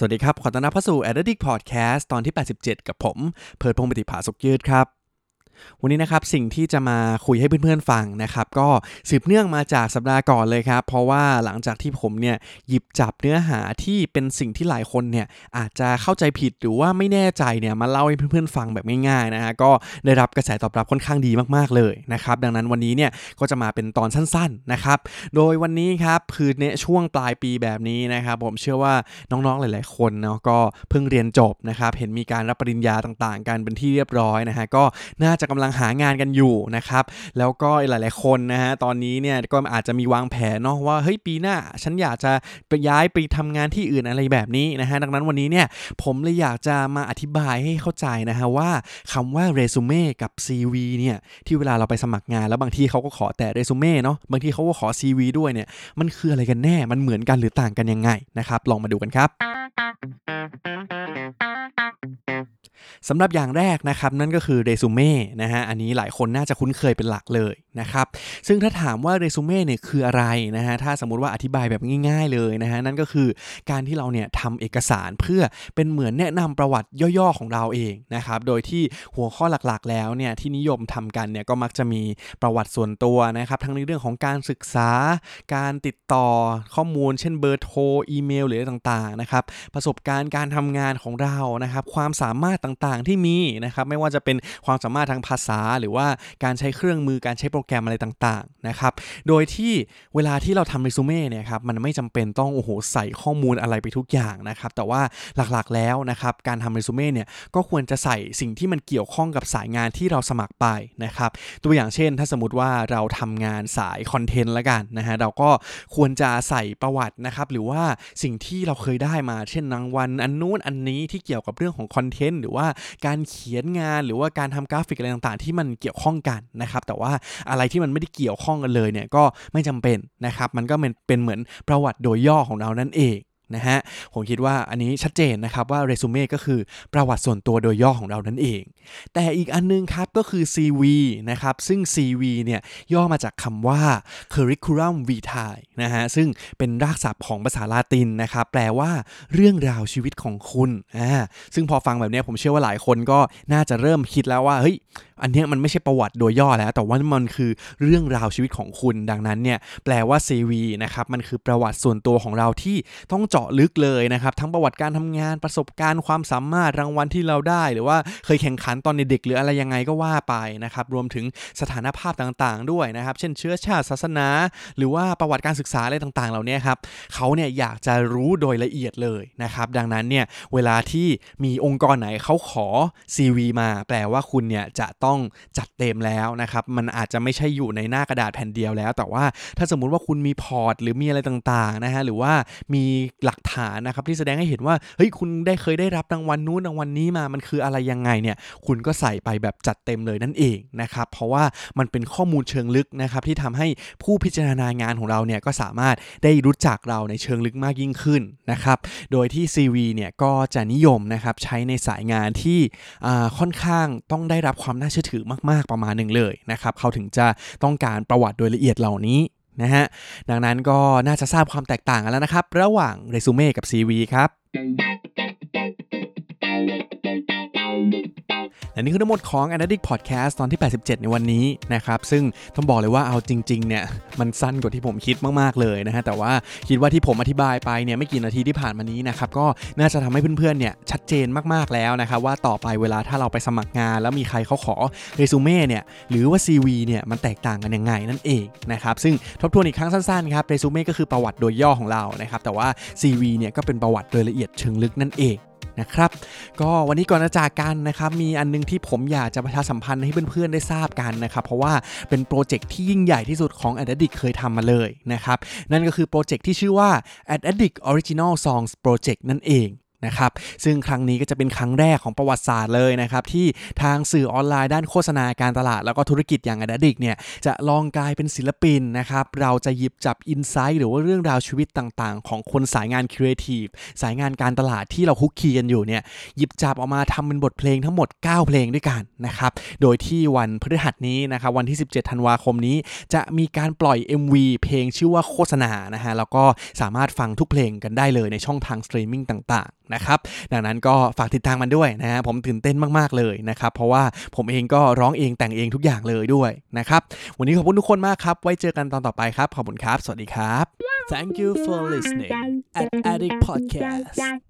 สวัสดีครับ ขอต้อนรับเข้าสู่ Addict Podcast ตอนที่ 87 กับผม เพิร์ดพงศ์ปฏิภาสุกยืดครับ วันนี้นะครับสิ่งที่จะมาคุยให้เพื่อนๆฟังนะครับก็สืบเนื่องมาจากสัปดาห์ก่อนเลยครับ เพราะว่าหลังจากที่ผมเนี่ยหยิบจับเนื้อหาที่เป็นสิ่งที่หลายคนเนี่ยอาจจะเข้าใจผิดหรือว่าไม่แน่ใจเนี่ยมาเล่าให้เพื่อนๆฟังแบบง่ายๆนะฮะก็ได้รับกระแสตอบรับค่อนข้างดีมากๆเลยนะครับดังนั้นวันนี้เนี่ยก็จะมาเป็นตอนสั้นๆนะครับโดยวันนี้ครับคือในช่วงปลายปีแบบนี้นะครับผมเชื่อว่าน้องๆหลาย ๆ คนเนาะก็เพิ่งเรียนจบนะครับเห็นมีการรับปริญญาต่างๆกันเป็นที่เรียบร้อยนะฮะก็น่าจะกำลังหางานกันอยู่นะครับ แล้วก็หลาย ๆ คนนะฮะตอนนี้เนี่ยก็อาจจะมีวางแผนเนาะว่าเฮ้ยปีหน้า ฉันอยากจะไปย้ายไปทำงานที่อื่นอะไรแบบนี้นะฮะดังนั้นวันนี้เนี่ยผมเลยอยากจะมาอธิบายให้เข้าใจนะฮะว่าคำว่าเรซูเม่กับ CV เนี่ยที่เวลาเราไปสมัครงานแล้วบางที่เขาก็ขอแต่เรซูเม่เนาะบางทีเขาก็ขอ CV ด้วยเนี่ยมันคืออะไรกันแน่มันเหมือนกันหรือต่างกันยังไงนะครับลองมาดูกันครับ สำหรับอย่างแรกนะครับนั่นก็คือเรซูเม่นะฮะอันนี้หลายคนน่าจะคุ้นเคยเป็นหลักเลยนะครับซึ่งถ้าถามว่าเรซูเม่เนี่ยคืออะไรนะฮะถ้าสมมุติว่าอธิบายแบบง่าย ๆเลยนะฮะนั่นก็คือการที่เราเนี่ยทำเอกสารเพื่อเป็นเหมือนแนะนำประวัติย่อๆของเราเองนะครับโดยที่หัวข้อหลักๆ แล้วเนี่ยที่นิยมทำกันเนี่ยก็มักจะมีประวัติส่วนตัวนะครับทั้งในเรื่องของการศึกษา การติดต่อข้อมูล เช่นเบอร์โทรอีเมลหรืออะไรต่างๆนะครับประสบการณ์การทำงานของเรานะครับความสามารถต่างๆที่มีนะครับไม่ว่าจะเป็นความสามารถทางภาษา หรือว่าการใช้เครื่องมือการใช้โปรแกรมอะไรต่างๆนะครับโดยที่เวลาที่เราทำเรซูเม่เนี่ยครับมันไม่จำเป็นต้องโอ้โหใส่ข้อมูลอะไรไปทุกอย่างนะครับแต่ว่าหลักๆแล้วนะครับการทำเรซูเม่เนี่ยก็ควรจะใส่สิ่งที่มันเกี่ยวข้องกับสายงานที่เราสมัครไปนะครับตัวอย่างเช่น ถ้าสมมติว่าเราทำงานสาย content ละกันนะฮะเราก็ควรจะใส่ประวัตินะครับหรือว่าสิ่งที่เราเคยได้มา เช่นรางวัลอันนู้นอันนี้ที่เกี่ยวกับเรื่องของ content หรือว่าการเขียนงานหรือว่าการทำกราฟิกอะไรต่างๆ ที่มันเกี่ยวข้องกันนะครับ แต่ว่าอะไรที่มันไม่ได้เกี่ยวข้องกันเลยเนี่ยก็ไม่จำเป็นนะครับ มันก็เป็นเป็นเหมือนประวัติโดยย่อของเรานั่นเอง นะฮะ ผมคิดว่าอันนี้ชัดเจนนะครับว่าเรซูเม่ก็คือประวัติส่วนตัวโดยย่อของเรานั่นเอง แต่อีกอันนึงครับก็คือ CV นะครับ ซึ่ง CV เนี่ยย่อมาจากคำว่า curriculum vitae นะฮะ ซึ่งเป็นรากศัพท์ของภาษาลาตินนะครับ แปลว่าเรื่องราวชีวิตของคุณอ่าซึ่งพอฟังแบบนี้ผมเชื่อว่าหลายคนก็น่าจะเริ่มคิดแล้วว่าเฮ้ยอันนี้มันไม่ใช่ประวัติโดยย่อแล้ว แต่ว่ามันคือเรื่องราวชีวิตของคุณ ดังนั้นเนี่ยแปลว่า CV นะครับมันคือประวัติส่วนตัวของเราที่ต้องจาะลึกเลยนะครับ ทั้งประวัติการทำงานประสบการณ์ความสามารถรางวัลที่เราได้ หรือว่าเคยแข่งขันตอนเด็กๆหรืออะไรยังไงก็ว่าไปนะครับ รวมถึงสถานภาพต่างๆ ด้วยนะครับ เช่นเชื้อชาติศาสนา หรือว่าประวัติการศึกษาอะไรต่างๆ เหล่านี้ครับเขาเนี่ยอยากจะรู้โดยละเอียดเลยนะครับ ดังนั้นเนี่ยเวลาที่มีองค์กรไหนเขาขอ CV มาแปลว่าคุณเนี่ยจะต้องจัดเต็มแล้วนะครับ มันอาจจะไม่ใช่อยู่ในหน้ากระดาษแผ่นเดียวแล้ว แต่ว่าถ้าสมมุติว่าคุณมีพอร์ต หรือมีอะไรต่างๆนะฮะหรือว่ามีหลักฐานนะครับที่แสดงให้เห็นว่าเฮ้ยคุณได้เคยได้รับรางวัลนู้นรางวัลนี้มามันคืออะไรยังไงเนี่ยคุณก็ใส่ไปแบบจัดเต็มเลยนั่นเองนะครับเพราะว่ามันเป็นข้อมูลเชิงลึกนะครับที่ทำให้ผู้พิจารณางานของเราเนี่ยก็สามารถได้รู้จักเราในเชิงลึกมากยิ่งขึ้นนะครับโดยที่ CV เนี่ยก็จะนิยมนะครับใช้ในสายงานที่ค่อนข้างต้องได้รับความน่าเชื่อถือมาก ๆประมาณหนึ่งเลยนะครับเขาถึงจะต้องการประวัติโดยละเอียดเหล่านี้ นะฮะ ดังนั้นก็น่าจะทราบความแตกต่างกันแล้วนะครับ ระหว่างเรซูเม่กับ CV ครับ และนี่คือทั้งหมดของ a n a l y t i c Podcast ตอนที่ 87 ในวันนี้นะครับ ซึ่งต้องบอกเลยว่าเอาจริงๆเนี่ยมันสั้นกว่าที่ผมคิดมากๆเลยนะฮะ แต่ว่าคิดว่าที่ผมอธิบายไปเนี่ยไม่กี่นาทีที่ผ่านมานี้นะครับ ก็น่าจะทำให้เพื่อนๆเนี่ยชัดเจนมากๆแล้วนะครับว่าต่อไปเวลาถ้าเราไปสมัครงาน แล้วมีใครเขาขอเรซูเม่เนี่ยหรือว่า CV เนี่ยมันแตกต่างกันยังไงนั่นเองนะครับซึ่งทบทวนอีกครั้งสั้นๆครับเรซูเม่ก็คือประวัติโดยย่อของเรานะครับแต่ว่า CV เนี่ยก็เป็นประวัติโดยละเอียดเชิงลึกนั่นเอง นะครับ ก็วันนี้ก่อนจะจากกันนะครับมีอันนึงที่ผมอยากจะประชาสัมพันธ์ให้เพื่อนๆได้ทราบกันนะครับ เพราะว่าเป็นโปรเจกต์ที่ยิ่งใหญ่ที่สุดของ a d d i c t เคยทำมาเลยนะครับ นั่นก็คือโปรเจกต์ที่ชื่อว่า a d d i c t Original Songs Project นั่นเอง นะครับซึ่งครั้งนี้ก็จะเป็นครั้งแรกของประวัติศาสตร์เลยนะครับที่ทางสื่อออนไลน์ด้านโฆษณาการตลาด แล้วก็ธุรกิจอย่าง Ad Addict เนี่ยจะลองกลายเป็นศิลปินนะครับเราจะหยิบจับ insight หรือว่าเรื่องราวชีวิตต่างๆ ของคนสายงานครีเอทีฟสายงานการตลาดที่เราคลุกคลีกันอยู่เนี่ยหยิบจับออกมาทำเป็นบทเพลงทั้งหมด 9 เพลงด้วยกันนะครับโดยที่วันพฤหัสนี้นะครับวันที่ 17 ธันวาคมนี้ จะมีการปล่อย MV เพลงชื่อว่าโฆษณานะฮะแล้วก็สามารถฟังทุกเพลงกันได้เลยในช่องทางสตรีมมิ่งต่างๆนะครับ ดังนั้นก็ฝากติดตามกันด้วยนะฮะผมตื่นเต้นมากๆเลยนะครับ เพราะว่าผมเองก็ร้องเองแต่งเองทุกอย่างเลยด้วยนะครับ วันนี้ขอบคุณทุกคนมากครับ ไว้เจอกันตอนต่อไปครับ ขอบคุณครับ สวัสดีครับ Thank you for listening at Addict Podcast